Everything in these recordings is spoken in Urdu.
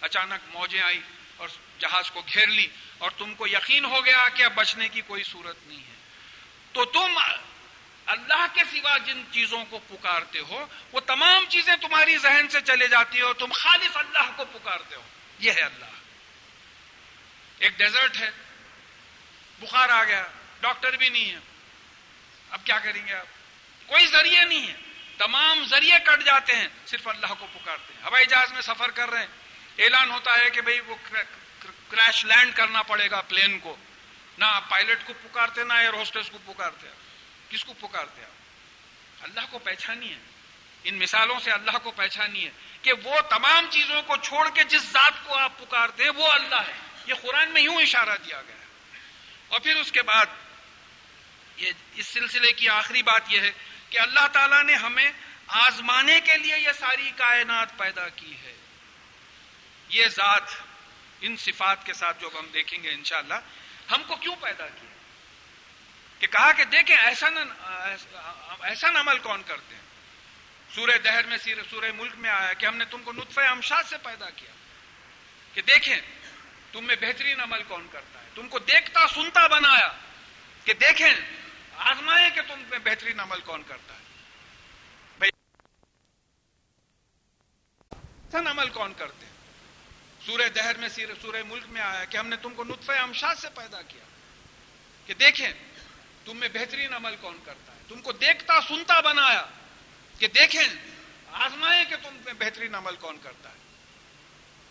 اچانک موجیں آئی اور جہاز کو گھیر لی اور تم کو یقین ہو گیا کہ اب بچنے کی کوئی صورت نہیں ہے۔ تو تم اللہ کے سوا جن چیزوں کو پکارتے ہو، وہ تمام چیزیں تمہاری ذہن سے چلے جاتی ہو تم خالص اللہ کو پکارتے ہو۔ یہ ہے اللہ۔ ایک ڈیزرٹ ہے، بخار آ گیا، ڈاکٹر بھی نہیں ہے۔ اب کیا کریں گے آپ؟ کوئی ذریعے نہیں ہے۔ تمام ذریعے کٹ جاتے ہیں، صرف اللہ کو پکارتے ہیں۔ ہوائی جہاز میں سفر کر رہے ہیں اعلان ہوتا ہے کہ بھئی وہ کریش لینڈ کرنا پڑے گا پلین کو۔ نہ پائلٹ کو پکارتے، نہ ایئر ہوسٹس کو پکارتے۔ کس کو پکارتے آپ؟ اللہ کو پہچانی ہے۔ ان مثالوں سے اللہ کو پہچانی ہے کہ وہ تمام چیزوں کو چھوڑ کے جس ذات کو آپ پکارتے ہیں، وہ اللہ ہے۔ یہ قرآن میں یوں اشارہ دیا گیا ہے۔ اور پھر اس کے بعد یہ اس سلسلے کی آخری بات یہ ہے کہ اللہ تعالیٰ نے ہمیں آزمانے کے لیے یہ ساری کائنات پیدا کی ہے۔ یہ ذات ان صفات کے ساتھ جو ہم دیکھیں گے انشاءاللہ، ہم کو کیوں پیدا کیا؟ کہ کہا کہ دیکھیں ایسا ایسا عمل کون کرتے ہیں؟ سورہ دہر میں سورہ ملک میں آیا کہ ہم نے تم کو نطف امشاد سے پیدا کیا۔ کہ دیکھیں، تم میں بہترین عمل کون کرتا ہے؟ تم کو دیکھتا، سنتا بنایا۔ کہ دیکھیں آزمائے کہ تم میں بہترین عمل کون کرتا ہے۔ بھائی عمل کون کرتے ہیں؟ سورہ دہر میں سورہ ملک میں آیا کہ ہم نے تم کو نطف امشاد سے پیدا کیا کہ دیکھیں تم میں بہترین عمل کون کرتا ہے؟ تم کو دیکھتا سنتا بنایا کہ دیکھیں آزمائے کہ تم میں بہترین عمل کون کرتا ہے۔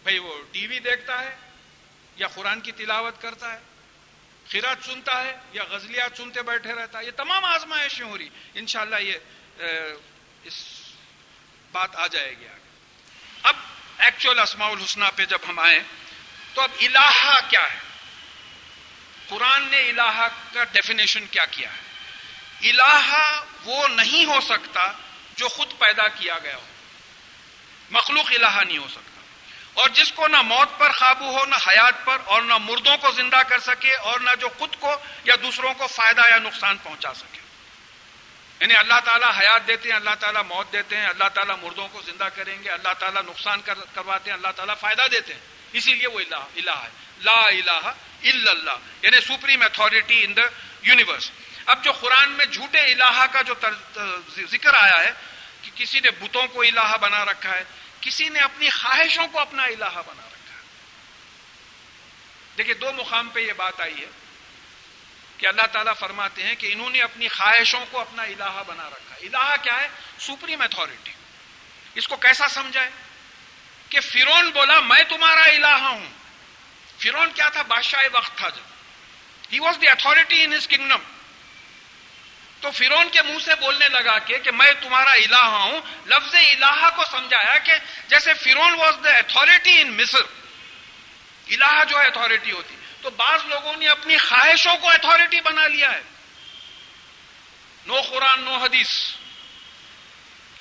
بھئی وہ ٹی وی دیکھتا ہے یا قرآن کی تلاوت کرتا ہے، خیرات سنتا ہے یا غزلیات سنتے بیٹھے رہتا ہے، یہ تمام آزمائشیں ہو رہی انشاءاللہ یہ اس بات آ جائے گی آگے۔ اب ایکچوئل اسماء الحسنہ پہ جب ہم آئیں تو اب الہا کیا ہے قرآن نے الہا کا ڈیفینیشن کیا کیا ہے الہا وہ نہیں ہو سکتا جو خود پیدا کیا گیا ہو مخلوق الہا نہیں ہو سکتا اور جس کو نہ موت پر قابو ہو نہ حیات پر اور نہ مردوں کو زندہ کر سکے اور نہ جو خود کو یا دوسروں کو فائدہ یا نقصان پہنچا سکے یعنی اللہ تعالیٰ حیات دیتے ہیں، اللہ تعالیٰ موت دیتے ہیں، اللہ تعالیٰ مردوں کو زندہ کریں گے، اللہ تعالیٰ نقصان کرواتے ہیں، اللہ تعالیٰ فائدہ دیتے ہیں۔ اسی لیے وہ الہ الہ ہے۔ لا الہ الا اللہ۔ یعنی supreme authority in the universe. اب جو قرآن میں جھوٹے الہ کا جو ذکر آیا ہے کہ کسی نے بتوں کو الہ بنا رکھا ہے، کسی نے اپنی خواہشوں کو اپنا الہ بنا رکھا ہے۔ دیکھیے، دو مقام پہ یہ بات آئی ہے۔ کہ اللہ تعالیٰ فرماتے ہیں کہ انہوں نے اپنی خواہشوں کو اپنا الہ بنا رکھا ہے۔ الہ کیا ہے؟ Supreme authority. اس کو کیسا سمجھائے کہ فرون بولا، میں تمہارا الہ ہوں۔ فرون کیا تھا؟ بادشاہ وقت تھا جب۔ He was the authority in his kingdom تو فرون کے منہ سے بولنے لگا کہ کہ میں تمہارا الہ ہوں۔ لفظ الہ کو سمجھایا کہ جیسے فرون واز دا اتارٹی ان مصر الہ جو ہے اتارٹی ہوتی۔ تو بعض لوگوں نے اپنی خواہشوں کو اتارٹی بنا لیا ہے۔ نو قرآن، نو حدیث۔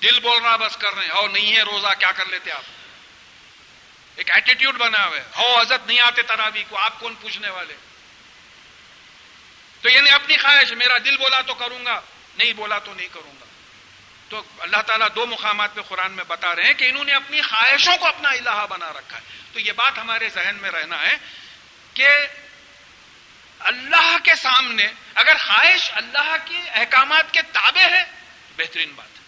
دل بول رہا بس کر رہے ہیں۔ اور نہیں ہے روزہ، کیا کر لیتے آپ؟ ایک ایٹیٹیوڈ بنا ہوا ہے۔ ہو حضرت نہیں آتے تراوی کو، آپ کون پوچھنے والے؟ تو یعنی اپنی خواہش، میرا دل بولا تو کروں گا، نہیں بولا تو نہیں کروں گا۔ تو اللہ تعالیٰ دو مقامات پہ قرآن میں بتا رہے ہیں کہ انہوں نے اپنی خواہشوں کو اپنا الہ بنا رکھا ہے۔ تو یہ بات ہمارے ذہن میں رہنا ہے۔ کہ اللہ کے سامنے اگر خواہش اللہ کے احکامات کے تابع ہے، بہترین بات ہے۔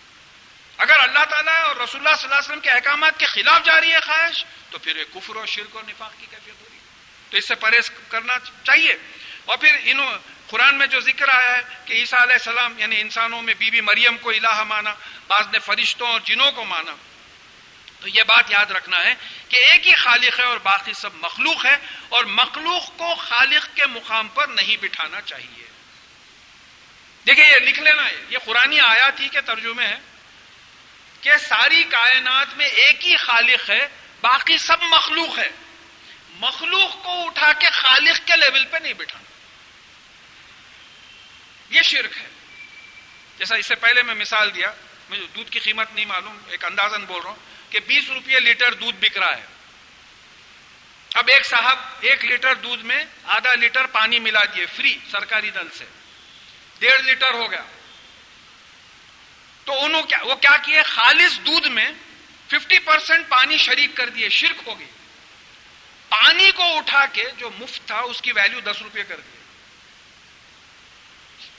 اگر اللہ تعالیٰ اور رسول اللہ صلی اللہ علیہ وسلم کے احکامات کے خلاف جاری ہے خواہش، تو پھر کفر و شرک اور نفاق کی کیفیت ہو رہی ہے تو اس سے پرہیز کرنا چاہیے۔ اور پھر انہوں، قرآن میں جو ذکر آیا ہے کہ عیسیٰ علیہ السلام یعنی انسانوں میں بی بی مریم کو الہ مانا، بعض نے فرشتوں اور جنوں کو مانا۔ تو یہ بات یاد رکھنا ہے کہ ایک ہی خالق ہے اور باقی سب مخلوق ہے اور مخلوق کو خالق کے مقام پر نہیں بٹھانا چاہیے۔ دیکھیں یہ لکھ لینا ہے، یہ قرآن آیات ہی کے ترجمے ہے کہ ساری کائنات میں ایک ہی خالق ہے، باقی سب مخلوق ہے۔ مخلوق کو اٹھا کے خالق کے لیول پہ نہیں بٹھانا۔ یہ شرک ہے۔ جیسا اس سے پہلے میں مثال دیا، مجھے دودھ کی قیمت نہیں معلوم، ایک اندازن بول رہا ہوں۔ کہ بیس روپئے لیٹر دودھ بک رہا ہے۔ اب ایک صاحب ایک لیٹر دودھ میں آدھا لیٹر پانی ملا دیے، فری، سرکاری دل سے۔ ڈیڑھ لیٹر ہو گیا۔ تو انہوں کیا وہ کیا کیے؟ خالص دودھ میں ففٹی پرسینٹ پانی شریک کر دیے، شرک ہو گئی۔ پانی کو اٹھا کے جو مفت تھا، اس کی ویلیو دس روپے کر دی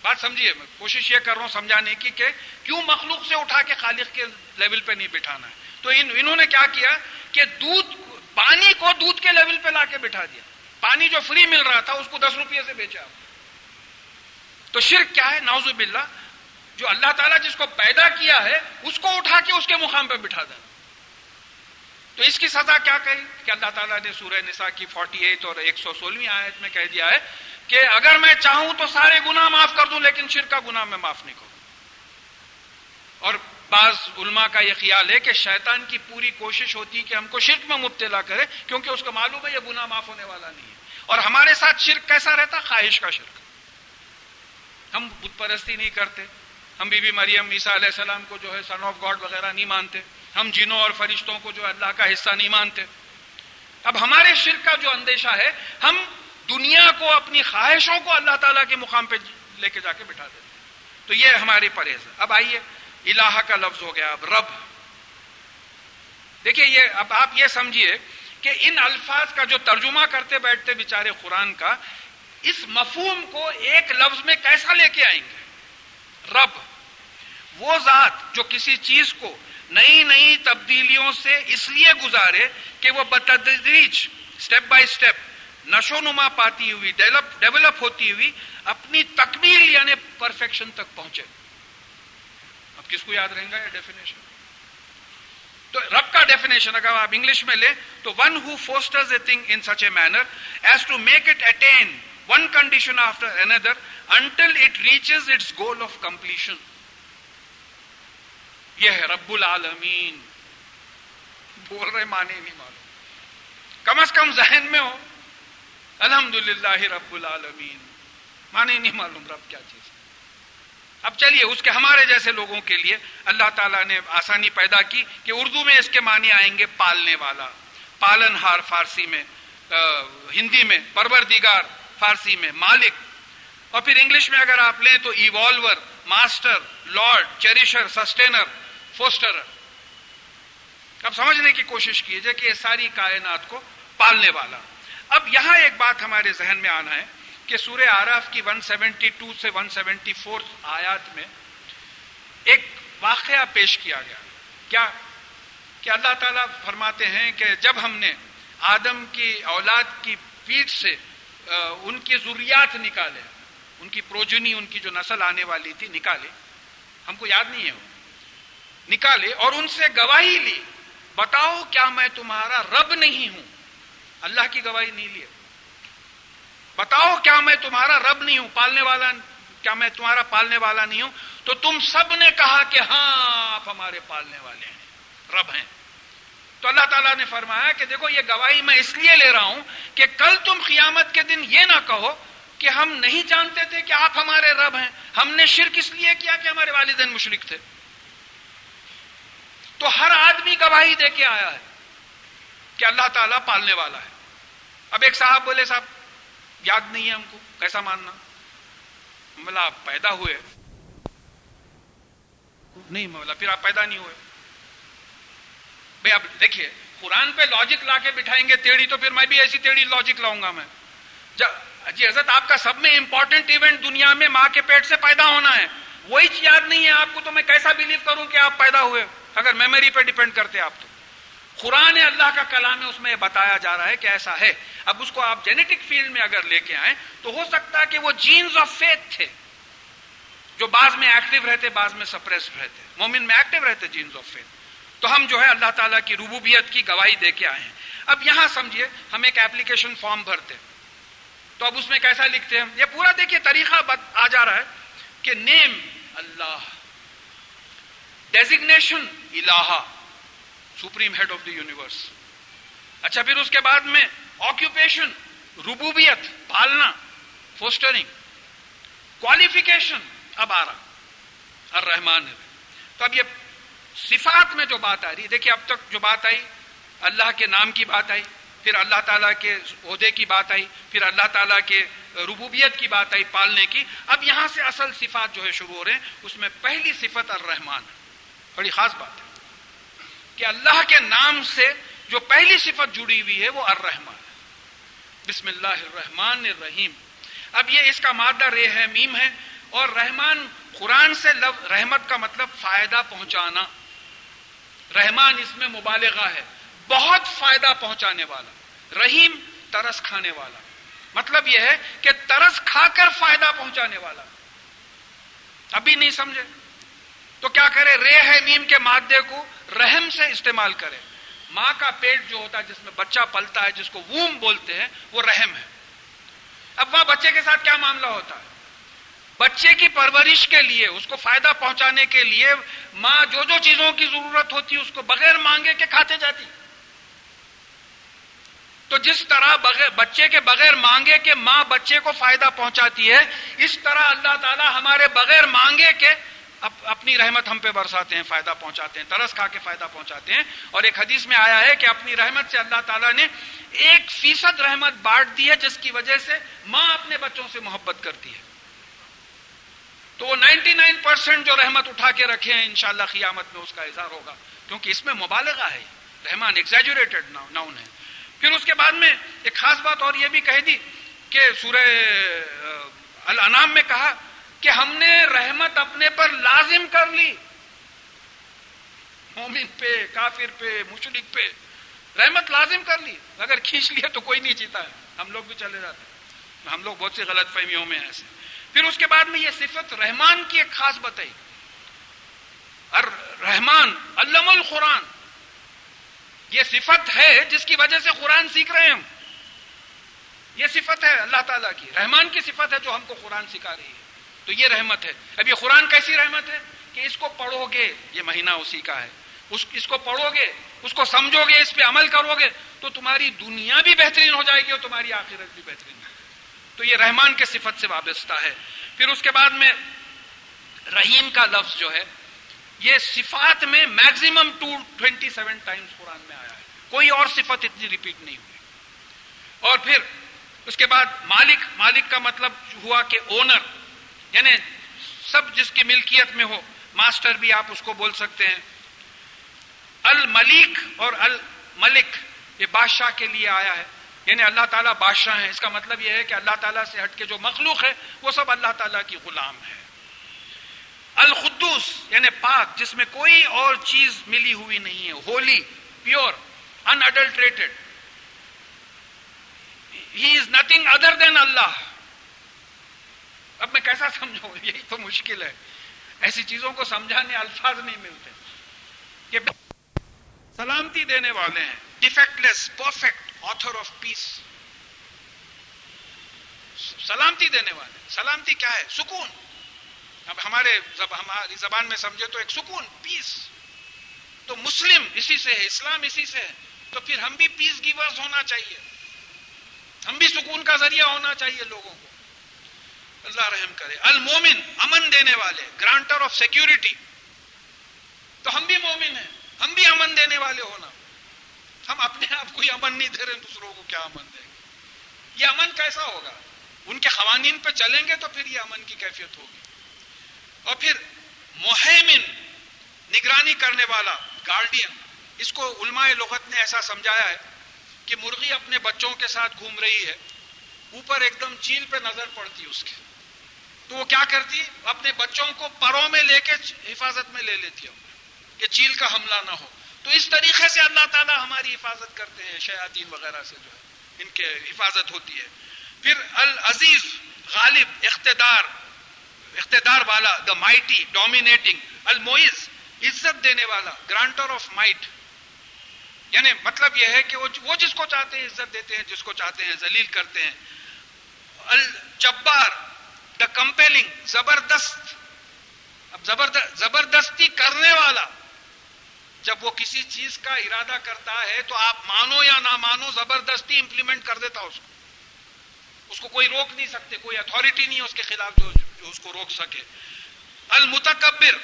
بات سمجھیے، میں کوشش یہ کر رہا ہوں سمجھانے کی کہ کیوں مخلوق سے اٹھا کے خالق کے لیول پہ نہیں بٹھانا ہے؟ تو انہوں نے کیا کیا کہ دودھ پانی کو دودھ کے لیول پہ لا کے بٹھا دیا۔ پانی جو فری مل رہا تھا، اس کو دس روپئے سے بیچا۔ تو شرک کیا ہے؟ نوز باللہ۔ جو اللہ تعالیٰ جس کو پیدا کیا ہے، اس کو اٹھا کے اس کے مقام پہ بٹھا دینا تو اس کی سزا کیا کہی؟ کہ اللہ تعالیٰ نے سورہ نساء کی فورٹی ایٹ اور ایک سو سولہویں آیت میں کہہ دیا ہے کہ اگر میں چاہوں تو سارے گناہ معاف کر دوں، لیکن شرک کا گناہ میں معاف نہیں کروں۔ اور بعض علماء کا یہ خیال ہے کہ شیطان کی پوری کوشش ہوتی کہ ہم کو شرک میں مبتلا کرے، کیونکہ اس کو معلوم ہے یہ گناہ معاف ہونے والا نہیں ہے۔ اور ہمارے ساتھ شرک کیسا رہتا؟ خواہش کا شرک۔ ہم بت پرستی نہیں کرتے۔ ہم بی بی مریم عیسیٰ علیہ السلام کو جو ہے سن آف گاڈ وغیرہ نہیں مانتے۔ ہم جنوں اور فرشتوں کو جو اللہ کا حصہ نہیں مانتے۔ اب ہمارے شرک کا جو اندیشہ ہے، ہم دنیا کو، اپنی خواہشوں کو اللہ تعالیٰ کے مقام پہ لے کے جا کے بٹھا دیتے تو یہ ہماری پرہیز ہے۔ اب آئیے الہ کا لفظ ہو گیا اب، رب۔ دیکھیے یہ، اب آپ یہ سمجھیے کہ ان الفاظ کا جو ترجمہ کرتے بیٹھتے بیچارے قرآن کا، اس مفہوم کو ایک لفظ میں کیسا لے کے آئیں گے؟ رب۔ وہ ذات جو کسی چیز کو نئی نئی تبدیلیوں سے اس لیے گزارے کہ وہ بتدریج اسٹیپ بائی اسٹیپ نشو نما پاتی ہوئی ڈیولپ ہوتی ہوئی اپنی تکمیل یعنی پرفیکشن تک پہنچے۔ کس کو یاد رہیں گا؟ یہ ڈیفینیشن تو رب کا ڈیفینیشن اگر آپ انگلش میں لیں، تو one who fosters a thing in such a manner as to make it attain one condition after another until it reaches its goal of completion یہ ہے رب العالمین بول رہے مانے نہیں معلوم۔ کم از کم ذہن میں ہو۔ الحمد للہ رب العالمین۔ مانے نہیں معلوم رب کیا چیز اب چلیے، اس کے ہمارے جیسے لوگوں کے لیے اللہ تعالیٰ نے آسانی پیدا کی کہ اردو میں اس کے معنی آئیں گے پالنے والا۔ پالن ہار فارسی میں ہندی میں، پروردگار فارسی میں، مالک۔ اور پھر انگلش میں اگر آپ لیں تو evolver, master, lord, cherisher, sustainer, foster. اب سمجھنے کی کوشش کیجیے کہ یہ ساری کائنات کو پالنے والا۔ اب یہاں ایک بات ہمارے ذہن میں آنا ہے۔ کہ سورہ آراف کی 172 سے 174 آیات میں ایک واقعہ پیش کیا گیا۔ کیا کہ اللہ تعالیٰ فرماتے ہیں کہ جب ہم نے آدم کی اولاد کی پیٹ سے ان کی ضروریات نکالے، ان کی پروجنی، ان کی جو نسل آنے والی تھی، نکالے۔ ہم کو یاد نہیں ہے وہ۔ نکالے اور ان سے گواہی لی۔ بتاؤ کیا میں تمہارا رب نہیں ہوں؟ اللہ کی گواہی نہیں لی۔ بتاؤ کیا میں تمہارا رب نہیں ہوں، پالنے والا کیا میں تمہارا پالنے والا نہیں ہوں؟ تو تم سب نے کہا کہ ہاں آپ ہمارے پالنے والے ہیں، رب ہیں۔ تو اللہ تعالیٰ نے فرمایا کہ دیکھو، یہ گواہی میں اس لیے لے رہا ہوں کہ کل تم قیامت کے دن یہ نہ کہو کہ ہم نہیں جانتے تھے کہ آپ ہمارے رب ہیں۔ ہم نے شرک اس لیے کیا کہ ہمارے والدین مشرق تھے۔ تو ہر آدمی گواہی دے کے آیا ہے کہ اللہ تعالیٰ پالنے والا ہے۔ اب ایک صاحب بولے، صاحب یاد نہیں ہے ہم کو کیسا ماننا؟ مولا آپ پیدا ہوئے۔ نہیں مولا پھر آپ پیدا نہیں ہوئے۔ بھائی اب دیکھیے، قرآن پہ لاجک لا کے بٹھائیں گے تیڑی تو پھر میں بھی ایسی تیڑی لاجک لاؤں گا میں۔ جی حضرت، آپ کا سب میں امپورٹنٹ ایونٹ دنیا میں ماں کے پیٹ سے پیدا ہونا ہے۔ وہی چیز یاد نہیں ہے آپ کو تو میں کیسا بلیو کروں کہ آپ پیدا ہوئے؟ اگر میموری پہ ڈیپینڈ کرتے آپ تو۔ قرآن اللہ کا کلام ہے، اس میں بتایا جا رہا ہے کہ ایسا ہے۔ اب اس کو آپ جینیٹک فیلڈ میں اگر لے کے آئیں، تو ہو سکتا ہے کہ وہ جینز آف فیتھ تھے، جو بعض میں ایکٹیو رہتے، بعض میں سپریس رہتے۔ مومن میں ایکٹیو رہتے جینز آف فیتھ تو ہم جو ہے اللہ تعالیٰ کی ربوبیت کی گواہی دے کے آئے ہیں۔ اب یہاں سمجھیے، ہم ایک ایپلیکیشن فارم بھرتے تو اب اس میں کیسا لکھتے ہیں؟ یہ پورا دیکھیے طریقہ آ جا رہا ہے کہ نیم اللہ ڈیزیگنیشن الہ supreme head of the universe. اچھا پھر اس کے بعد میں آکوپیشن ربوبیت، پالنا، فوسٹرنگ، کوالیفیکیشن، اب آ رہا الرحمان تو اب یہ صفات میں جو بات آ رہی، دیکھیے اب تک جو بات آئی، اللہ کے نام کی بات آئی، پھر اللہ تعالیٰ کے عہدے کی بات آئی، پھر اللہ تعالیٰ کے ربوبیت کی بات آئی، پالنے کی۔ اب یہاں سے اصل صفات جو ہے شروع ہو رہے ہیں، اس میں پہلی صفت الرحمان بڑی خاص بات ہے۔ کہ اللہ کے نام سے جو پہلی صفت جڑی ہوئی ہے وہ الرحمان ہے۔ بسم اللہ الرحمن الرحیم۔ اب یہ اس کا مادہ رے ہے، میم ہے۔ اور رحمان، قرآن سے لف رحمت کا مطلب فائدہ پہنچانا۔ رحمان اس میں مبالغہ ہے، بہت فائدہ پہنچانے والا۔ رحیم، ترس کھانے والا۔ مطلب یہ ہے کہ ترس کھا کر فائدہ پہنچانے والا۔ ابھی نہیں سمجھے؟ تو کیا کرے؟ رے ہے نیم کے مادے کو رحم سے استعمال کرے ماں کا پیٹ جو ہوتا ہے، جس میں بچہ پلتا ہے، جس کو ووم بولتے ہیں، وہ رحم ہے۔ اب وہاں بچے کے ساتھ کیا معاملہ ہوتا ہے؟ بچے کی پرورش کے لیے، اس کو فائدہ پہنچانے کے لیے ماں جو جو چیزوں کی ضرورت ہوتی ہے اس کو بغیر مانگے کے کھاتے جاتی۔ تو جس طرح بغیر، بچے کے بغیر مانگے کہ ماں بچے کو فائدہ پہنچاتی ہے، اس طرح اللہ تعالیٰ ہمارے بغیر مانگے کے اپنی رحمت ہم پہ برساتے ہیں، فائدہ پہنچاتے ہیں، ترس کھا کے فائدہ پہنچاتے ہیں۔ اور ایک حدیث میں آیا ہے کہ اپنی رحمت سے اللہ تعالیٰ نے ایک فیصد رحمت بانٹ دی ہے، جس کی وجہ سے ماں اپنے بچوں سے محبت کرتی ہے۔ تو وہ نائنٹی نائن پرسینٹ جو رحمت اٹھا کے رکھے ہیں، انشاءاللہ قیامت میں اس کا اظہار ہوگا۔ کیونکہ اس میں مبالغہ ہے۔ رحمان ایکزیجوریٹڈ ناؤن ہے۔ پھر اس کے بعد میں ایک خاص بات اور یہ بھی کہہ دی کہ سورہ الانام میں کہا کہ ہم نے رحمت اپنے پر لازم کر لی۔ مومن پہ، کافر پہ مشرق پہ رحمت لازم کر لی۔ اگر کھینچ لیا تو کوئی نہیں جیتا ہے ہم لوگ بھی چلے جاتے ہیں۔ ہم لوگ بہت سی غلط فہمیوں میں ایسے۔ پھر اس کے بعد میں یہ صفت رحمان کی ایک خاص بتائی۔ اور رحمان، علم القرآن۔ یہ صفت ہے جس کی وجہ سے قرآن سیکھ رہے ہیں ہم۔ یہ صفت ہے اللہ تعالیٰ کی۔ رحمان کی صفت ہے جو ہم کو قرآن سکھا رہی ہے۔ تو یہ رحمت ہے۔ اب یہ قرآن کیسی رحمت ہے کہ اس کو پڑھو گے یہ مہینہ اسی کا ہے۔ اس اس کو پڑھو گے اس کو سمجھو گے اس پہ عمل کرو گے تو تمہاری دنیا بھی بہترین ہو جائے گی اور تمہاری آخرت بھی بہترین تو یہ رحمان کے صفت سے وابستہ ہے۔ پھر اس کے بعد میں رحیم کا لفظ جو ہے، یہ صفات میں maximum to twenty seven times قرآن میں آیا ہے۔ کوئی اور صفت اتنی ریپیٹ نہیں ہوئی۔ اور پھر اس کے بعد مالک مالک کا مطلب ہوا کہ اونر یعنی سب جس کی ملکیت میں ہو، ماسٹر بھی آپ اس کو بول سکتے ہیں۔ الملک اور الملک، یہ بادشاہ کے لیے آیا ہے۔ یعنی اللہ تعالیٰ بادشاہ ہیں۔ اس کا مطلب یہ ہے کہ اللہ تعالیٰ سے ہٹ کے جو مخلوق ہے، وہ سب اللہ تعالیٰ کی غلام ہے۔ الخدوس یعنی پاک، جس میں کوئی اور چیز ملی ہوئی نہیں ہے۔ Holy, pure unadulterated he is nothing other than اللہ اب میں کیسا سمجھوں؟ یہی تو مشکل ہے۔ ایسی چیزوں کو سمجھانے الفاظ نہیں ملتے۔ کہ سلامتی دینے والے ہیں۔ Defectless perfect author of peace سلامتی دینے والے سلامتی کیا ہے؟ سکون۔ اب ہمارے ہماری زبان میں سمجھے تو ایک سکون پیس تو مسلم اسی سے ہے، اسلام اسی سے ہے۔ تو پھر ہم بھی پیس گیورز ہونا چاہیے۔ ہم بھی سکون کا ذریعہ ہونا چاہیے لوگوں کو۔ اللہ رحم کرے۔ المومن امن دینے والے، گرانٹر آف سیکورٹی تو ہم بھی مومن ہیں، ہم بھی امن دینے والے ہونا ہم اپنے آپ کو یہ امن نہیں دے رہے، دوسروں کو کیا امن دیں گے؟ یہ امن کیسا ہوگا؟ ان کے قوانین پہ چلیں گے تو پھر یہ امن کی کیفیت ہوگی۔ اور پھر مہمن نگرانی کرنے والا گارڈین اس کو علماء لغت نے ایسا سمجھایا ہے کہ مرغی اپنے بچوں کے ساتھ گھوم رہی ہے، اوپر ایک دم چیل پہ نظر پڑتی اس کے۔ تو وہ کیا کرتی؟ اپنے بچوں کو پروں میں لے کے حفاظت میں لے لیتی ہے۔ کہ چیل کا حملہ نہ ہو۔ تو اس طریقے سے اللہ تعالیٰ ہماری حفاظت کرتے ہیں، شیاطین وغیرہ سے جو ہے، ان کے حفاظت ہوتی ہے۔ پھر العزیز، غالب، اقتدار اقتدار والا دا مائٹی ڈومینیٹنگ الموئز عزت دینے والا گرانٹر آف مائٹ یعنی مطلب یہ ہے کہ وہ جس کو چاہتے ہیں، عزت دیتے ہیں، جس کو چاہتے ہیں، ذلیل کرتے ہیں۔ الجبار دا کمپیلنگ زبردست. اب زبردستی کرنے والا جب وہ کسی چیز کا ارادہ کرتا ہے تو آپ مانو یا نہ مانو زبردستی امپلیمنٹ کر دیتا اس کو۔ اس کو کوئی روک نہیں سکتے، کوئی اتارٹی نہیں ہے اس کے خلاف جو جو اس کو روک سکے۔ المتکبر،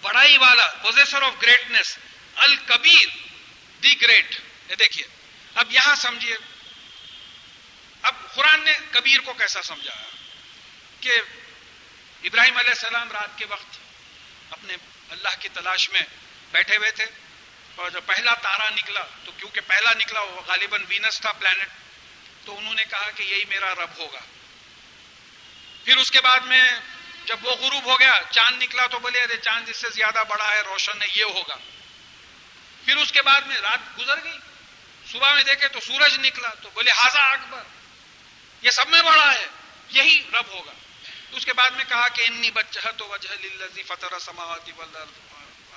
بڑائی والا پوزیسر آف گریٹنس الکبیر دی گریٹ یہ دیکھیے، اب یہاں سمجھیے۔ اب قرآن نے کبیر کو کیسا سمجھا کہ ابراہیم علیہ السلام رات کے وقت اپنے اللہ کی تلاش میں بیٹھے ہوئے تھے اور جب پہلا تارا نکلا تو کیونکہ پہلا نکلا وہ غالباً وینس تھا پلانٹ تو انہوں نے کہا کہ یہی میرا رب ہوگا۔ پھر اس کے بعد میں جب وہ غروب ہو گیا، چاند نکلا تو بولے، ارے چاند اس سے زیادہ بڑا ہے، روشن ہے، یہ ہوگا۔ پھر اس کے بعد میں رات گزر گئی۔ صبح میں دیکھے تو سورج نکلا تو بولے ہاضا اکبر، یہ سب میں بڑا ہے، یہی رب ہوگا۔ اس کے بعد میں کہا کہ انی بچہ تو وجہ فتح سماواتی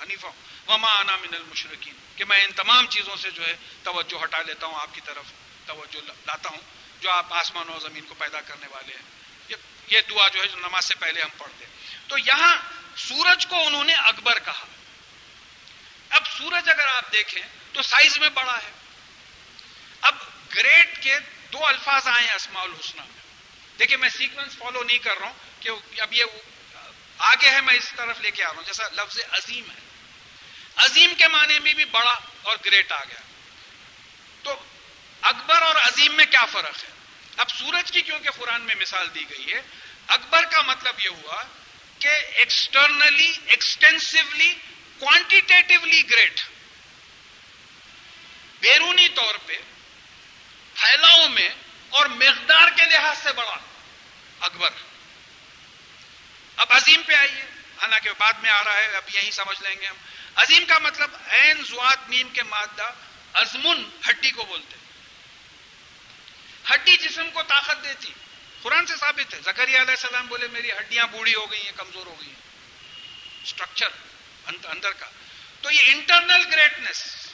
حنیفہ. وما انا من المشرقین کہ میں ان تمام چیزوں سے جو ہے توجہ ہٹا لیتا ہوں آپ کی طرف. توجہ لاتا ہوں جو آپ آسمان و زمین کو پیدا کرنے والے ہیں. یہ دعا جو ہے جو نماز سے پہلے ہم پڑھتے ہیں. تو یہاں سورج کو انہوں نے اکبر کہا. اب سورج اگر آپ دیکھیں تو سائز میں بڑا ہے. اب گریٹ کے دو الفاظ آئے ہیں اسماء الحسنہ میں. دیکھیں میں سیکوینس فالو نہیں کر رہا ہوں. کہ اب یہ آگے ہے، میں اس طرف لے کے آ رہا ہوں۔ جیسا لفظ عظیم ہے۔ عظیم کے معنی میں بھی بڑا اور گریٹ آ گیا۔ تو اکبر اور عظیم میں کیا فرق ہے؟ اب سورج کی کیونکہ قرآن میں مثال دی گئی ہے، اکبر کا مطلب یہ ہوا کہ ایکسٹرنلی ایکسٹینسولی کوانٹیٹیولی گریٹ بیرونی طور پہ پھیلاؤ میں اور مقدار کے لحاظ سے بڑا اکبر۔ اب عظیم پہ آئیے۔ حالانکہ بعد میں آ رہا ہے، اب یہی سمجھ لیں گے ہم۔ عظیم کا مطلب این زوات نیم کے مادہ ازمن ہڈی کو بولتے ہڈی جسم کو طاقت دیتی۔ قرآن سے ثابت ہے زکری علیہ السلام بولے، میری ہڈیاں بوڑھی ہو گئی ہیں، کمزور ہو گئی ہیں۔ اسٹرکچر اندر کا۔ تو یہ انٹرنل گریٹنس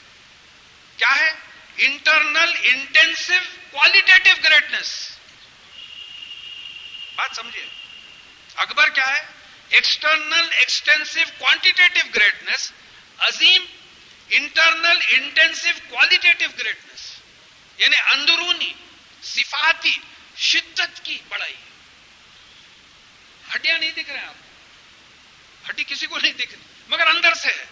کیا ہے؟ انٹرنل انٹینسو کوالٹیٹو گریٹنس بات سمجھیے۔ اکبر کیا ہے؟ ایکسٹرنل ایکسٹینسو کوانٹیٹیو گریٹنس عظیم انٹرنل انٹینسو کوالٹیٹو گریٹنس یعنی اندرونی، صفاتی، شدت کی بڑائی۔ ہڈیاں نہیں دکھ رہے ہیں آپ۔ ہڈی کسی کو نہیں دکھ رہی، مگر اندر سے ہے۔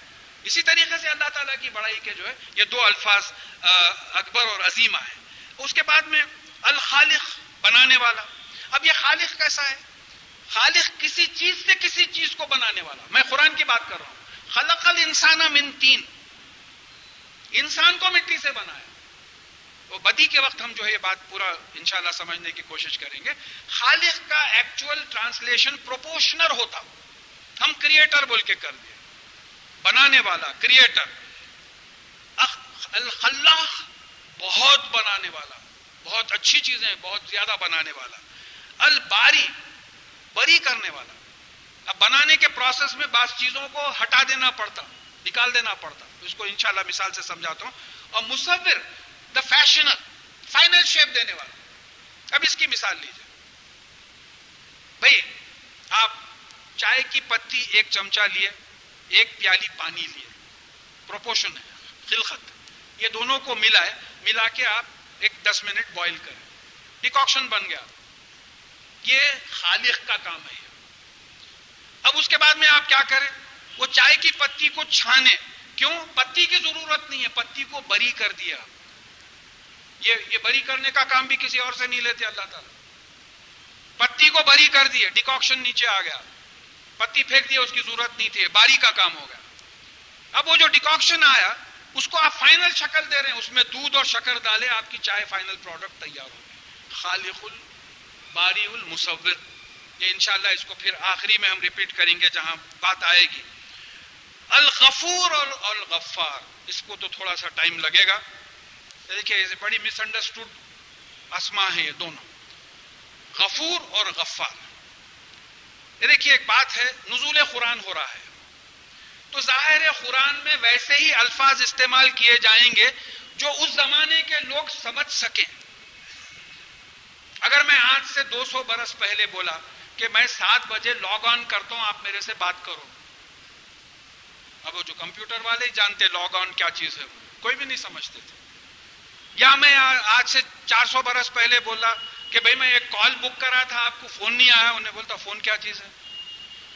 اسی طریقے سے اللہ تعالیٰ کی بڑائی کے جو ہے، یہ دو الفاظ اکبر اور عظیم آئے اس کے بعد میں الخالق بنانے والا۔ اب یہ خالق کیسا ہے؟ خالق کسی چیز سے کسی چیز کو بنانے والا میں قرآن کی بات کر رہا ہوں۔ خلق الانسان من تین۔ انسان کو مٹی سے بنایا وہ بدی کے وقت ہم جو ہے یہ بات پورا انشاءاللہ سمجھنے کی کوشش کریں گے۔ خالق کا ایکچوئل ٹرانسلیشن پروپوشنر ہوتا۔ ہم کریٹر بول کے کر دیں بنانے والا کریٹر الخلاق بہت بنانے والا۔ بہت اچھی چیزیں، بہت زیادہ بنانے والا۔ الباری بری کرنے والا۔ اب بنانے کے پروسیس میں بعض چیزوں کو ہٹا دینا پڑتا، نکال دینا پڑتا۔ اس کو انشاءاللہ مثال سے سمجھاتا ہوں۔ اور مصور دا فیشنر فائنل شیپ دینے والا۔ اب اس کی مثال لیجیے بھائی آپ چائے کی پتی ایک چمچہ لیے، ایک پیالی پانی لیے۔ پروپوشن ہے خلخت یہ دونوں کو ملا ہے، ملا کے آپ ایک دس منٹ بوائل کریں۔ ڈیکاکشن بن گیا۔ یہ خالق کا کام ہے اب اس کے بعد میں آپ کیا کریں؟ وہ چائے کی پتی کو چھانے۔ کیوں؟ پتی کی ضرورت نہیں ہے، پتی کو بری کر دیا۔ یہ یہ بری کرنے کا کام بھی کسی اور سے نہیں لیتے، اللہ تعالیٰ۔ پتی کو بری کر دیا، ڈیکاکشن نیچے آ گیا۔ پتی پھینک دیا، اس کی ضرورت نہیں تھی، باری کا کام ہو گیا۔ اب وہ جو ڈیکاکشن آیا، اس کو آپ فائنل شکل دے رہے ہیں۔ اس میں دودھ اور شکر ڈالے آپ کی چائے فائنل پروڈکٹ تیار ہوگی خالق الباری المصور یہ انشاءاللہ اس کو پھر آخری میں ہم ریپیٹ کریں گے جہاں بات آئے گی۔ الغفور اور الغفار، اس کو تو تھوڑا سا ٹائم لگے گا۔ دیکھیے بڑی مس انڈرسٹوڈ اسما ہے یہ دونوں۔ غفور اور غفار۔ یہ دیکھیے، ایک بات ہے، نزول قرآن ہو رہا ہے۔ تو ظاہر قرآن میں ویسے ہی الفاظ استعمال کیے جائیں گے جو اس زمانے کے لوگ سمجھ سکیں۔ اگر میں آج سے دو سو برس پہلے بولا کہ میں سات بجے لاگ آن کرتا ہوں، آپ میرے سے بات کرو۔ اب وہ جو کمپیوٹر والے ہی جانتے لاگ آن کیا چیز ہے، کوئی بھی نہیں سمجھتے۔ تھے یا میں آج سے چار سو برس پہلے بولا کہ بھائی میں ایک کال بک کرا تھا، آپ کو فون نہیں آیا، انہیں بولتا فون کیا چیز ہے؟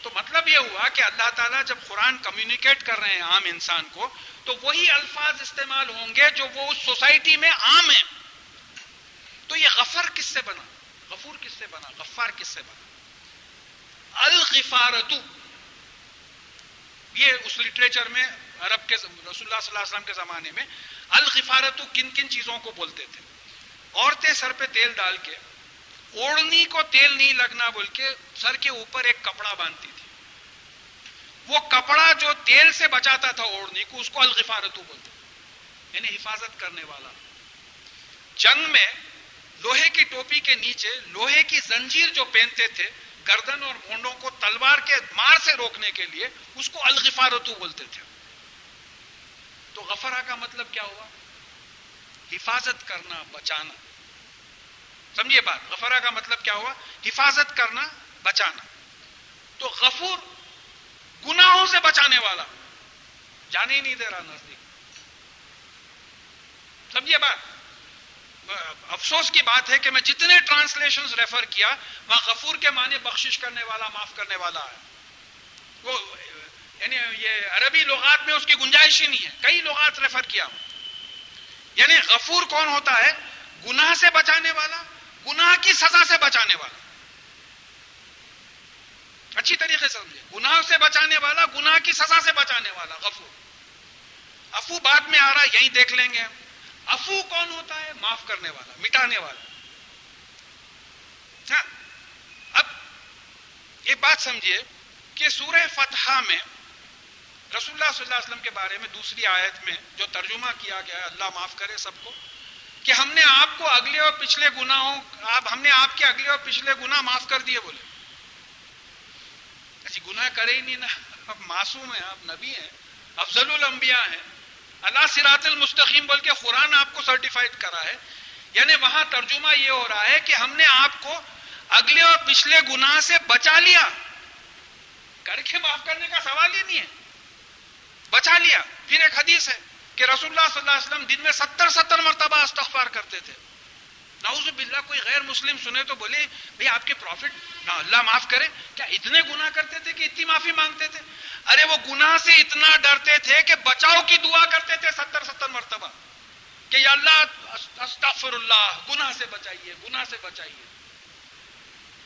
تو مطلب یہ ہوا کہ اللہ تعالیٰ جب قرآن کمیونیکیٹ کر رہے ہیں عام انسان کو، تو وہی الفاظ استعمال ہوں گے جو وہ اس سوسائٹی میں عام ہیں۔ تو یہ غفر کس سے بنا؟ غفور کس سے بنا؟ غفار کس سے بنا؟ الغفارتو۔ یہ اس لٹریچر میں عرب کے رسول اللہ صلی اللہ علیہ وسلم کے زمانے میں الغفارتو کن کن چیزوں کو بولتے تھے؟ عورتیں سر پہ تیل ڈال کے اوڑنی کو تیل نہیں لگنا بول کے سر کے اوپر ایک کپڑا باندھتی تھی۔ وہ کپڑا جو تیل سے بچاتا تھا اوڑنی کو، اس کو الغفارتو بولتے یعنی حفاظت کرنے والا۔ جنگ میں لوہے کی ٹوپی کے نیچے لوہے کی زنجیر جو پہنتے تھے، گردن اور مونڈوں کو تلوار کے مار سے روکنے کے لیے اس کو الغفارتو بولتے تھے۔ تو غفرا کا مطلب کیا ہوا؟ حفاظت کرنا، بچانا۔ سمجھیے بات غفرا کا مطلب کیا ہوا؟ حفاظت کرنا، بچانا۔ تو غفور گناہوں سے بچانے والا۔ جانے ہی نہیں دے رہا نزدیک۔ سمجھیے بات افسوس کی بات ہے کہ میں جتنے ٹرانسلیشن ریفر کیا، وہاں غفور کے معنی بخشش کرنے والا، معاف کرنے والا ہے۔ وہ یعنی یہ عربی لغات میں اس کی گنجائش ہی نہیں ہے۔ کئی لغات ریفر کیا یعنی غفور کون ہوتا ہے؟ گناہ سے بچانے والا، گناہ کی سزا سے بچانے والا۔ اچھی طریقے سے سمجھے گناہ سے بچانے والا، گناہ کی سزا سے بچانے والا، غفور۔ افو، بعد میں آ رہا ہے یہی دیکھ لیں گے افو کون ہوتا ہے؟ معاف کرنے والا، مٹانے والا۔ ہاں اب یہ بات سمجھیے کہ سورہ فتح میں رسول اللہ صلی اللہ علیہ وسلم کے بارے میں دوسری آیت میں جو ترجمہ کیا گیا ہے، اللہ معاف کرے سب کو، کہ ہم نے آپ کو اگلے اور پچھلے گناہوں، آپ، ہم نے آپ کے اگلے اور پچھلے گناہ معاف کر دیے بولے۔ ایسی گناہ کرے ہی نہیں نا۔ اب معصوم ہیں، آپ نبی ہیں، افضل الانبیاء ہیں۔ اللہ سراط المستقیم بول کے قرآن آپ کو سرٹیفائڈ کرا ہے۔ یعنی وہاں ترجمہ یہ ہو رہا ہے کہ ہم نے آپ کو اگلے اور پچھلے گناہ سے بچا لیا۔ کر کے معاف کرنے کا سوال ہی نہیں ہے۔ بچا لیا۔ پھر ایک حدیث ہے کہ رسول اللہ صلی اللہ علیہ وسلم دن میں ستر ستر مرتبہ استغفار کرتے تھے۔ نعوذ باللہ، کوئی غیر مسلم سنے تو بولے، بھئی آپ کے پروفٹ اللہ معاف کرے. کیا اتنے گناہ کرتے تھے کہ اتنی معافی مانگتے تھے؟ ارے، وہ گناہ سے اتنا ڈرتے تھے کہ بچاؤ کی دعا کرتے تھے ستر ستر مرتبہ کہ یا اللہ استغفر اللہ گناہ سے بچائیے، گناہ سے بچائیے۔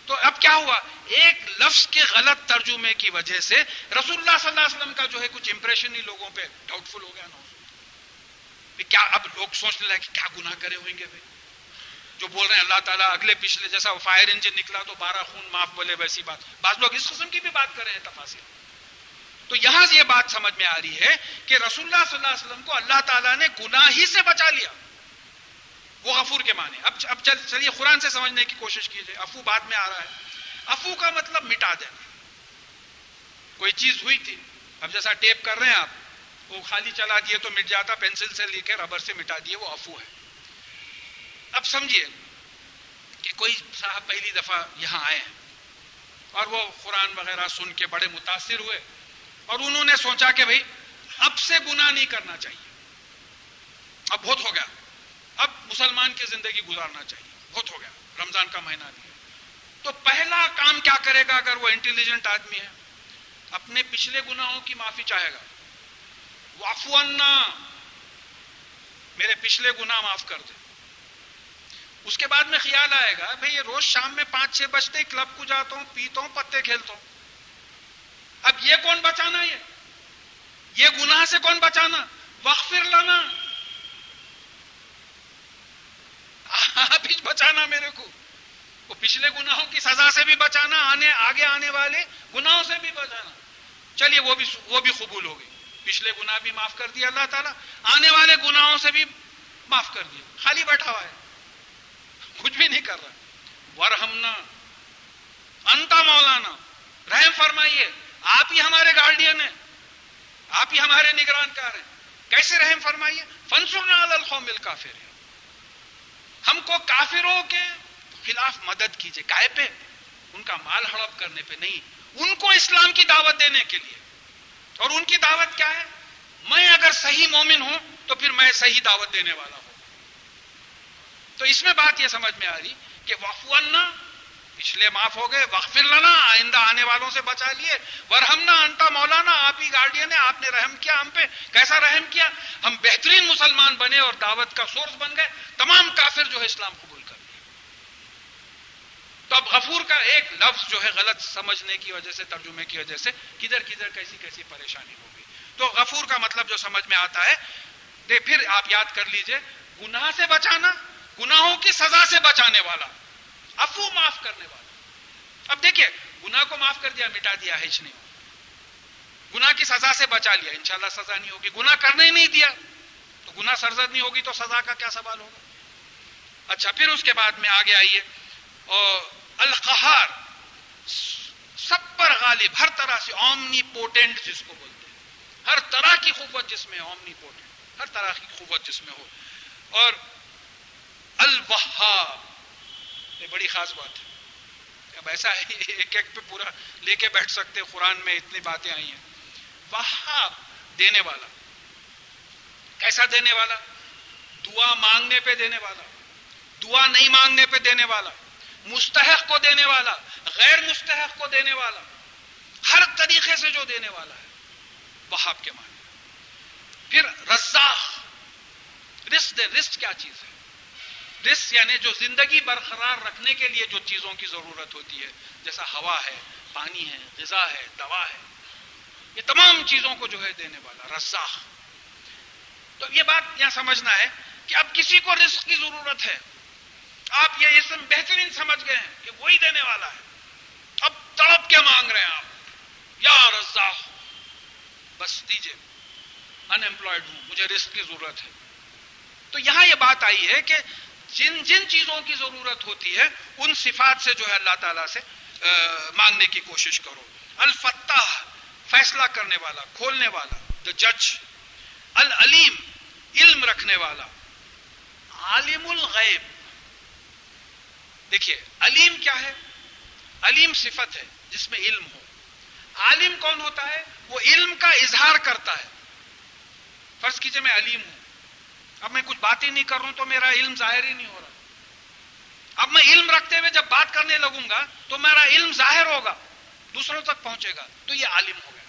تو اب کیا ہوا؟ ایک لفظ کے غلط ترجمے کی وجہ سے رسول اللہ صلی اللہ علیہ وسلم کا جو ہے کچھ امپریشن ہی لوگوں پہ ڈاؤٹ فل ہو گیا نا۔ کیا اب لوگ سوچنے لگے کہ کیا گناہ کرے ہوئیں گے بھائی جو بول رہے ہیں اللہ تعالیٰ، اگلے پچھلے جیسا فائر انجن نکلا تو بارہ خون معاف بولے، ویسی بات۔ بعض لوگ اس قسم کی بھی بات کر رہے ہیں تفاصر تو یہاں سے یہ بات سمجھ میں آ رہی ہے کہ رسول اللہ صلی اللہ علیہ وسلم کو اللہ تعالیٰ نے گناہ ہی سے بچا لیا۔ وہ غفور کے معنی۔ اب اب چلیے، قرآن سے سمجھنے کی کوشش کیجیے افو بعد میں آ رہا ہے۔ افو کا مطلب مٹا دینا۔ کوئی چیز ہوئی تھی۔ اب جیسا ٹیپ کر رہے ہیں آپ، وہ خالی چلا دیے تو مٹ جاتا، پینسل سے لے کے ربر سے مٹا دیے، وہ افو ہے۔ اب سمجھیے کہ کوئی صاحب پہلی دفعہ یہاں آئے ہیں اور وہ قرآن وغیرہ سن کے بڑے متاثر ہوئے اور انہوں نے سوچا کہ بھائی اب سے گناہ نہیں کرنا چاہیے۔ اب بہت ہو گیا۔ اب مسلمان کی زندگی گزارنا چاہیے۔ بہت ہو گیا۔ رمضان کا مہینہ بھی تو پہلا کام کیا کرے گا اگر وہ انٹیلیجنٹ آدمی ہے؟ اپنے پچھلے گناہوں کی معافی چاہے گا۔ وافو میرے پچھلے گناہ معاف کر دے۔ اس کے بعد میں خیال آئے گا، بھئی یہ روز شام میں پانچ چھ بجتے کلب کو جاتا ہوں، پیتا ہوں، پتے کھیلتا ہوں۔ اب یہ کون بچانا یہ؟ یہ گناہ سے کون بچانا؟ وقفر لانا آپ ہی بچانا میرے کو۔ وہ پچھلے گناہوں کی سزا سے بھی بچانا، آنے، آگے آنے والے گناہوں سے بھی بچانا۔ چلیے، وہ بھی وہ بھی قبول ہو گئی پچھلے گناہ بھی معاف کر دیا اللہ تعالیٰ، آنے والے گناہوں سے بھی معاف کر دیا۔ خالی بیٹھا ہوا ہے۔ کچھ بھی نہیں کر رہا۔ ورحمنا انتا مولانا، رحم فرمائیے، آپ ہی ہمارے گارڈین ہیں۔ آپ ہی ہمارے نگران کار ہیں۔ کیسے رحم فرمائیے؟ فنسرنا القوم الکافر ہم کو کافروں کے خلاف مدد کیجیے کائے پہ ان کا مال ہڑپ کرنے پہ نہیں۔ ان کو اسلام کی دعوت دینے کے لیے۔ اور ان کی دعوت کیا ہے؟ میں اگر صحیح مومن ہوں تو پھر میں صحیح دعوت دینے والا ہوں۔ تو اس میں بات یہ سمجھ میں آ رہی کہ وفونا پچھلے معاف ہو گئے وقفر لنا، آئندہ آنے والوں سے بچا لیے۔ ورہمنا انتا مولانا، آپ ہی گارڈین ہے آپ نے رحم کیا ہم پہ۔ کیسا رحم کیا؟ ہم بہترین مسلمان بنے اور دعوت کا سورس بن گئے۔ تمام کافر جو ہے اسلام قبول کر لیا تو اب غفور کا ایک لفظ جو ہے غلط سمجھنے کی وجہ سے، ترجمے کی وجہ سے کدھر کدھر کیسی کیسی پریشانی ہوگی تو غفور کا مطلب جو سمجھ میں آتا ہے پھر آپ یاد کر لیجیے، گناہ سے بچانا گناہوں کی سزا سے بچانے والا افو معاف کرنے والا۔ اب دیکھیے، گناہ کو معاف کر دیا، مٹا دیا ہچ نہیں۔ گناہ کی سزا سے بچا لیا، انشاءاللہ سزا نہیں ہوگی۔ گناہ کرنے ہی نہیں دیا، تو گناہ سرزد نہیں ہوگی تو سزا کا کیا سوال ہوگا؟ اچھا پھر اس کے بعد میں آگے آئیے۔ اور القہار، سب پر غالب، ہر طرح سے اومنی پوٹینٹ جس کو بولتے ہیں۔ ہر طرح کی قوت جس میں اومنی پوٹینٹ ہر طرح کی قوت جس میں ہو۔ اور الوہاب۔ یہ بڑی خاص بات ہے۔ اب ایسا ہے ایک ایک پہ پورا لے کے بیٹھ سکتے قرآن میں اتنی باتیں آئی ہیں۔ وہاب دینے والا۔ کیسا دینے والا؟ دعا مانگنے پہ دینے والا۔ دعا نہیں مانگنے پہ دینے والا۔ مستحق کو دینے والا۔ غیر مستحق کو دینے والا۔ ہر طریقے سے جو دینے والا ہے، وہاب کے معنی۔ پھر رزاق۔ رسک رسک کیا چیز ہے؟ رسک یعنی جو زندگی برقرار رکھنے کے لیے جو چیزوں کی ضرورت ہوتی ہے، جیسا ہوا ہے، پانی ہے، غذا ہے، دوا ہے، یہ تمام چیزوں کو جو ہے دینے والا، رزاق۔ تو یہ بات یہاں سمجھنا ہے کہ اب کسی کو رزق کی ضرورت ہے۔ آپ یہ اسم بہترین سمجھ گئے ہیں کہ وہی دینے والا ہے۔ اب تڑپ کے مانگ رہے ہیں آپ؟ یا رزاق، بس دیجیے انمپلائڈ ہوں، مجھے رسک کی ضرورت ہے۔ تو یہاں یہ بات آئی ہے کہ جن جن چیزوں کی ضرورت ہوتی ہے، ان صفات سے جو ہے اللہ تعالی سے مانگنے کی کوشش کرو۔ الفتح فیصلہ کرنے والا، کھولنے والا۔ دا جج العلیم، علم رکھنے والا۔ عالم الغیب۔ دیکھیے، علیم کیا ہے؟ علیم صفت ہے جس میں علم ہو۔ عالم کون ہوتا ہے؟ وہ علم کا اظہار کرتا ہے۔ فرض کیجیے میں علیم ہوں۔ اب میں کچھ بات ہی نہیں کر رہا ہوں تو میرا علم ظاہر ہی نہیں ہو رہا۔ اب میں علم رکھتے ہوئے جب بات کرنے لگوں گا تو میرا علم ظاہر ہوگا، دوسروں تک پہنچے گا۔ تو یہ عالم ہو گیا۔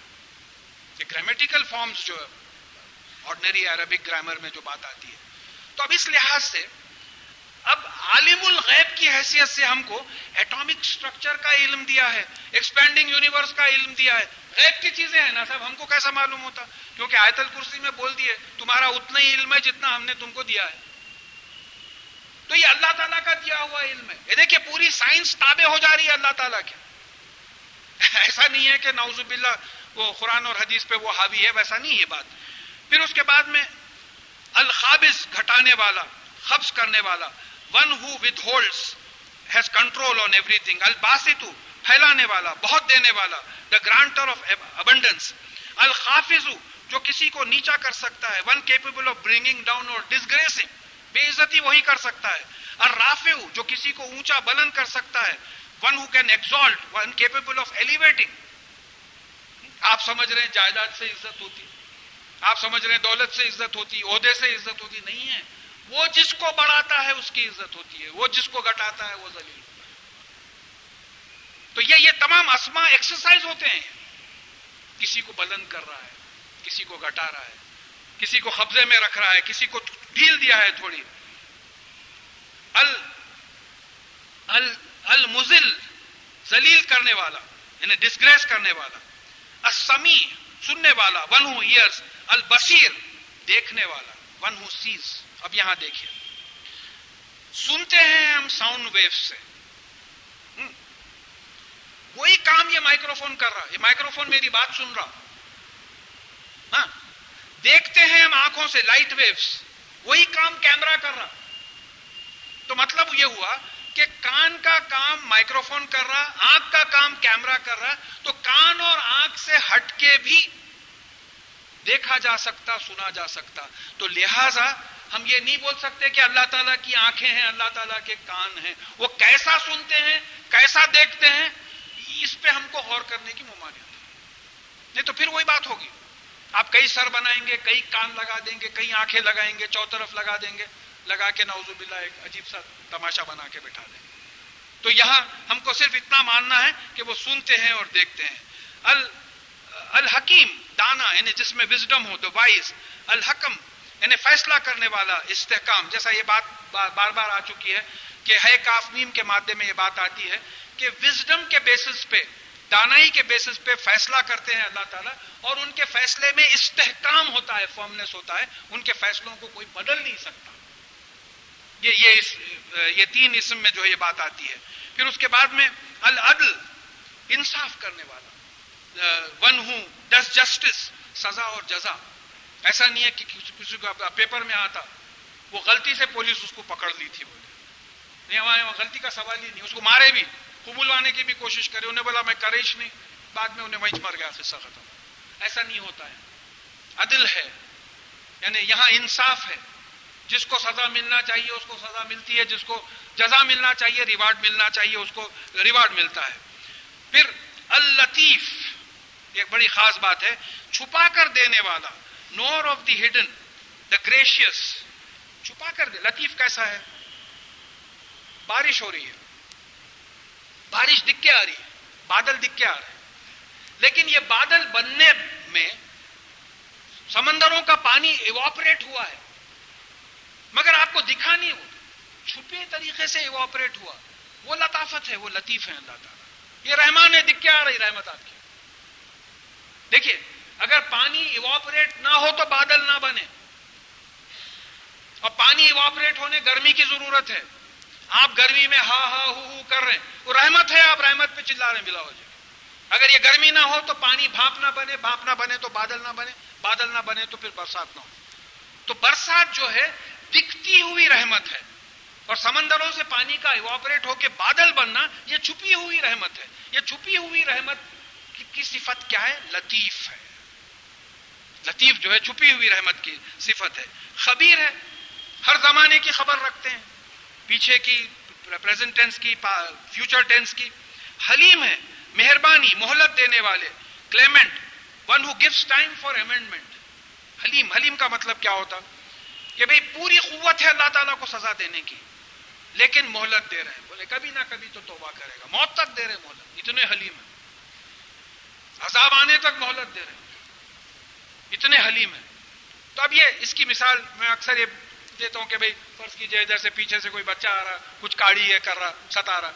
یہ گرامیٹیکل فارمز جو آرڈنری عربک گرامر میں جو بات آتی ہے۔ تو اب اس لحاظ سے، اب عالم الغیب کی حیثیت سے ہم کو ایٹامک اسٹرکچر کا علم دیا ہے ایکسپینڈنگ یونیورس کا علم دیا ہے۔ غیب کی چیزیں ہیں نا صاحب، ہم کو کیسا معلوم ہوتا؟ کیونکہ آیت الکرسی میں بول دیے، تمہارا اتنا ہی علم ہے جتنا ہم نے تم کو دیا ہے۔ تو یہ اللہ تعالیٰ کا دیا ہوا علم ہے۔ یہ دیکھیے، پوری سائنس تابع ہو جا رہی ہے اللہ تعالیٰ کے ایسا نہیں ہے کہ نوز باللہ وہ قرآن اور حدیث پہ وہ حاوی ہے، ویسا نہیں ہے بات۔ پھر اس کے بعد میں الخابس گھٹانے والا خبس کرنے والا one who withholds has control on everything الباسطو پھیلانے والا، بہت دینے والا دا گرانٹر آف ابنڈنس الخافظ جو کسی کو نیچا کر سکتا ہے one capable of bringing down اور ڈسگریسنگ بے عزتی وہی کر سکتا ہے۔ اور رافع، جو کسی کو اونچا بلند کر سکتا ہے one who can exalt one capable of elevating آپ سمجھ رہے ہیں جائیداد سے عزت ہوتی؟ آپ سمجھ رہے ہیں دولت سے عزت ہوتی؟ عہدے سے عزت ہوتی؟ نہیں ہے۔ وہ جس کو بڑھاتا ہے، اس کی عزت ہوتی ہے۔ وہ جس کو گٹاتا ہے، وہ ذلیل تو یہ یہ تمام اسما ایکسرسائز ہوتے ہیں۔ کسی کو بلند کر رہا ہے۔ کسی کو گٹا رہا ہے، کسی کو قبضے میں رکھ رہا ہے، کسی کو ڈھیل دیا ہے تھوڑی۔ ال المزل زلیل کرنے والا یعنی ڈسگریس کرنے والا اسمی سننے والا ون ہو ایئرس البصیر دیکھنے والا ون ہو سیز اب یہاں دیکھیے۔ سنتے ہیں ہم ساؤنڈ ویو سے۔ وہی کام یہ مائکرو فون کر رہا ہے۔ یہ مائکرو فون میری بات سن رہا۔ ہاں دیکھتے ہیں ہم آنکھوں سے لائٹ ویوز وہی کام کیمرہ کر رہا۔ تو مطلب یہ ہوا کہ کان کا کام مائکرو فون کر رہا، آنکھ کا کام کیمرہ کر رہا، تو کان اور آنکھ سے ہٹ کے بھی دیکھا جا سکتا، سنا جا سکتا۔ تو لہذا ہم یہ نہیں بول سکتے کہ اللہ تعالیٰ کی آنکھیں ہیں، اللہ تعالیٰ کے کان ہیں۔ وہ کیسا سنتے ہیں، کیسا دیکھتے ہیں، اس پہ ہم کو غور کرنے کی ممانعت نہیں تو پھر وہی بات ہوگی۔ آپ کئی سر بنائیں گے، کئی کان لگا دیں گے، کئی آنکھیں لگائیں گے چوطرف لگا دیں گے، لگا کے نوز باللہ ایک عجیب سا تماشا بنا کے بٹھا دیں گے۔ تو یہاں ہم کو صرف اتنا ماننا ہے کہ وہ سنتے ہیں اور دیکھتے ہیں۔ الحکیم دانا یعنی جس میں وزڈم ہو دا وائز الحکم یعنی فیصلہ کرنے والا، استحکام، جیسا یہ بات بار بار آ چکی ہے کہ ہے کافنیم کے مادے میں یہ بات آتی ہے کہ وزڈم کے بیسس پہ دانائی کے بیسس پہ فیصلہ کرتے ہیں اللہ تعالیٰ، اور ان کے فیصلے میں استحکام ہوتا ہے فارمنیس ہوتا ہے، ان کے فیصلوں کو کوئی بدل نہیں سکتا۔ یہ یہ اس، یہ تین اسم میں جو ہے یہ بات آتی ہے۔ پھر اس کے بعد میں العدل، انصاف کرنے والا۔ ون ہوں ڈس جسٹس، سزا اور جزا۔ ایسا نہیں ہے کہ کسی کو پیپر میں آتا، وہ غلطی سے پولیس اس کو پکڑ لی تھی بولے۔ نہیں، ہمارے وہاں غلطی کا سوال ہی نہیں، اس کو مارے بھی۔ قبولوانے کی بھی کوشش کرے، انہیں بولا میں کریش نہیں، بعد میں انہیں وہی مر گیا قصہ ختم۔ ایسا نہیں ہوتا ہے۔ عدل ہے یعنی یہاں انصاف ہے۔ جس کو سزا ملنا چاہیے، اس کو سزا ملتی ہے۔ جس کو جزا ملنا چاہیے، ریوارڈ ملنا چاہیے، اس کو ریوارڈ ملتا ہے۔ پھر الطیف ایک بڑی خاص بات ہے، چھپا کر دینے والا knower of the hidden the gracious چھپا کر دے۔ لطیف کیسا ہے؟ بارش ہو رہی ہے۔ بارش دکھ کے آ رہی ہے، بادل دکھ کے آ رہے ہیں۔ لیکن یہ بادل بننے میں سمندروں کا پانی ایواپریٹ ہوا ہے۔ مگر آپ کو دکھا نہیں ہوا چھپے طریقے سے ایواپریٹ ہوا۔ وہ لطافت ہے، وہ لطیف ہے اللہ تعالیٰ۔ یہ رحمان ہے دکھ کے آ رہی، رحمت آپ کی۔ دیکھیے، اگر پانی ایواپریٹ نہ ہو تو بادل نہ بنے۔ اور پانی ایواپریٹ ہونے، گرمی کی ضرورت ہے۔ آپ گرمی میں ہا ہا ہو ہو کر رہے ہیں۔ وہ رحمت ہے، آپ رحمت پہ چلا رہے ملا ہو جائے جی۔ اگر یہ گرمی نہ ہو تو پانی بھاپ نہ بنے، بھاپ نہ بنے تو بادل نہ بنے، بادل نہ بنے تو پھر برسات نہ ہو۔ تو برسات جو ہے، دکھتی ہوئی رحمت ہے۔ اور سمندروں سے پانی کا ایواپریٹ ہو کے بادل بننا، یہ چھپی ہوئی رحمت ہے۔ یہ چھپی ہوئی رحمت کی صفت کیا ہے؟ لطیف ہے۔ لطیف جو ہے، چھپی ہوئی رحمت کی صفت ہے۔ خبیر ہے۔ ہر زمانے کی خبر رکھتے ہیں۔ پیچھے کی پریزنٹ ٹینس کی فیوچر ٹینس کی۔ حلیم ہے مہربانی، مہلت دینے والے۔ Clement one who gift time for amendment حلیم حلیم کا مطلب کیا ہوتا؟ کہ بھئی پوری قوت ہے اللہ تعالیٰ کو سزا دینے کی۔ لیکن مہلت دے رہے ہیں۔ بولے، کبھی نہ کبھی تو توبہ کرے گا۔ موت تک دے رہے مہلت۔ اتنے حلیم ہیں۔ عذاب آنے تک مہلت دے رہے ہیں۔ اتنے حلیم ہیں۔ تو اب یہ، اس کی مثال میں اکثر یہ دیتا ہوں کہ بھائی فرض کیجیے ادھر سے پیچھے سے کوئی بچہ آ رہا، کچھ کاڑی ہے کر رہا، ستا رہا۔